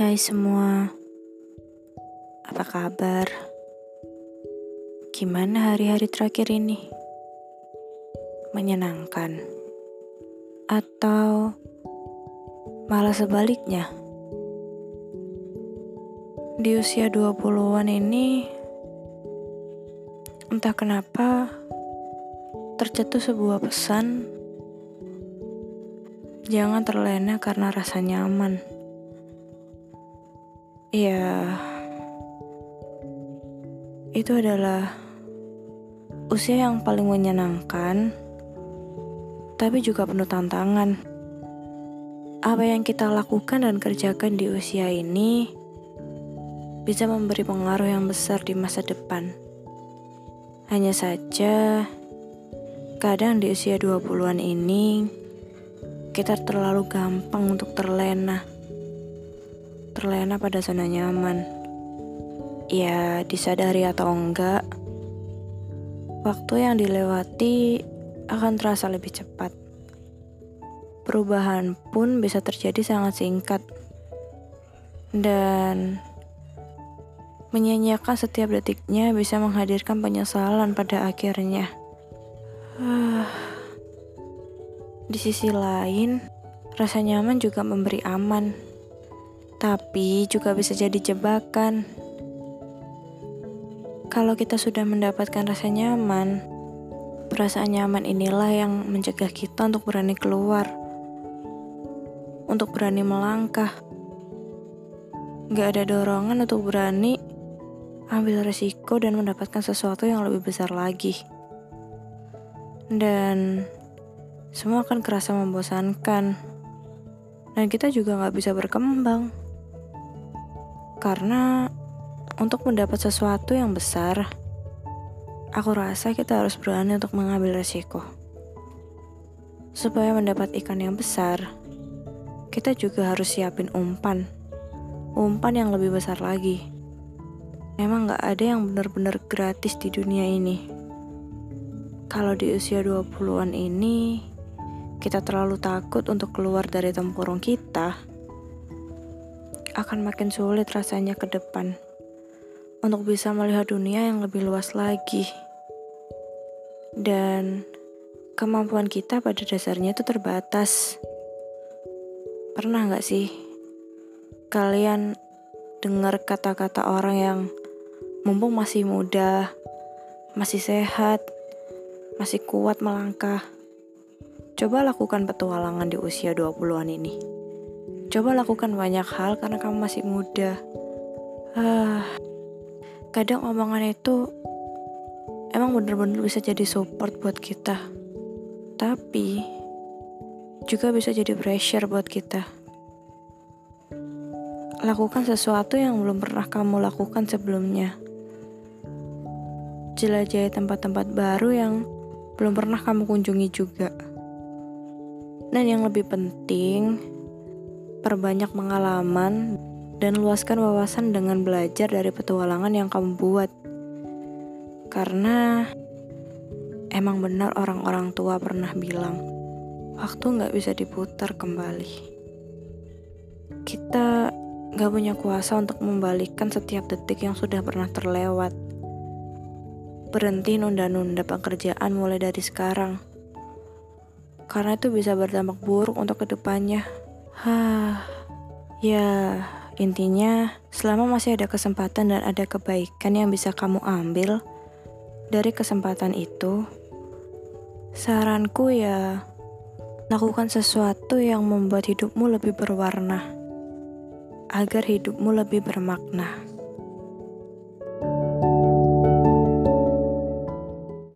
Hai semua, apa kabar? Gimana hari-hari terakhir ini? Menyenangkan? Atau malah sebaliknya? Di usia 20-an ini, entah kenapa tercetus sebuah pesan jangan terlena karena rasa nyaman. Ya, itu adalah usia yang paling menyenangkan, tapi juga penuh tantangan. Apa yang kita lakukan dan kerjakan di usia ini bisa memberi pengaruh yang besar di masa depan. Hanya saja, kadang di usia 20-an ini, kita terlalu gampang untuk terlena terlena pada zona nyaman. Ya, disadari atau enggak, waktu yang dilewati akan terasa lebih cepat. Perubahan pun bisa terjadi sangat singkat. Dan menyanyiakan setiap detiknya bisa menghadirkan penyesalan pada akhirnya. Di sisi lain, rasa nyaman juga memberi aman tapi juga bisa jadi jebakan. Kalau kita sudah mendapatkan rasa nyaman, perasaan nyaman inilah yang mencegah kita untuk berani keluar, untuk berani melangkah. Gak ada dorongan untuk berani ambil resiko dan mendapatkan sesuatu yang lebih besar lagi. Dan semua akan kerasa membosankan. Dan kita juga gak bisa berkembang. Karena untuk mendapat sesuatu yang besar, aku rasa kita harus berani untuk mengambil resiko. Supaya mendapat ikan yang besar, kita juga harus siapin umpan. Umpan yang lebih besar lagi. Memang gak ada yang benar-benar gratis di dunia ini. Kalau di usia 20-an ini, kita terlalu takut untuk keluar dari tempurung kita, akan makin sulit rasanya ke depan untuk bisa melihat dunia yang lebih luas lagi. Dan kemampuan kita pada dasarnya itu terbatas. Pernah nggak sih kalian dengar kata-kata orang yang mumpung masih muda, masih sehat, masih kuat melangkah. Coba lakukan petualangan di usia 20-an ini. Coba lakukan banyak hal karena kamu masih muda. Ah, kadang omongan itu emang bener-bener bisa jadi support buat kita. Tapi juga bisa jadi pressure buat kita. Lakukan sesuatu yang belum pernah kamu lakukan sebelumnya. Jelajahi tempat-tempat baru yang belum pernah kamu kunjungi juga. Dan yang lebih penting, perbanyak pengalaman, dan luaskan wawasan dengan belajar dari petualangan yang kamu buat. Karena emang benar orang-orang tua pernah bilang, waktu nggak bisa diputar kembali. Kita nggak punya kuasa untuk membalikan setiap detik yang sudah pernah terlewat. Berhenti nunda-nunda pekerjaan mulai dari sekarang. Karena itu bisa berdampak buruk untuk ke depannya. Hah, ya intinya selama masih ada kesempatan dan ada kebaikan yang bisa kamu ambil dari kesempatan itu, saranku ya lakukan sesuatu yang membuat hidupmu lebih berwarna agar hidupmu lebih bermakna.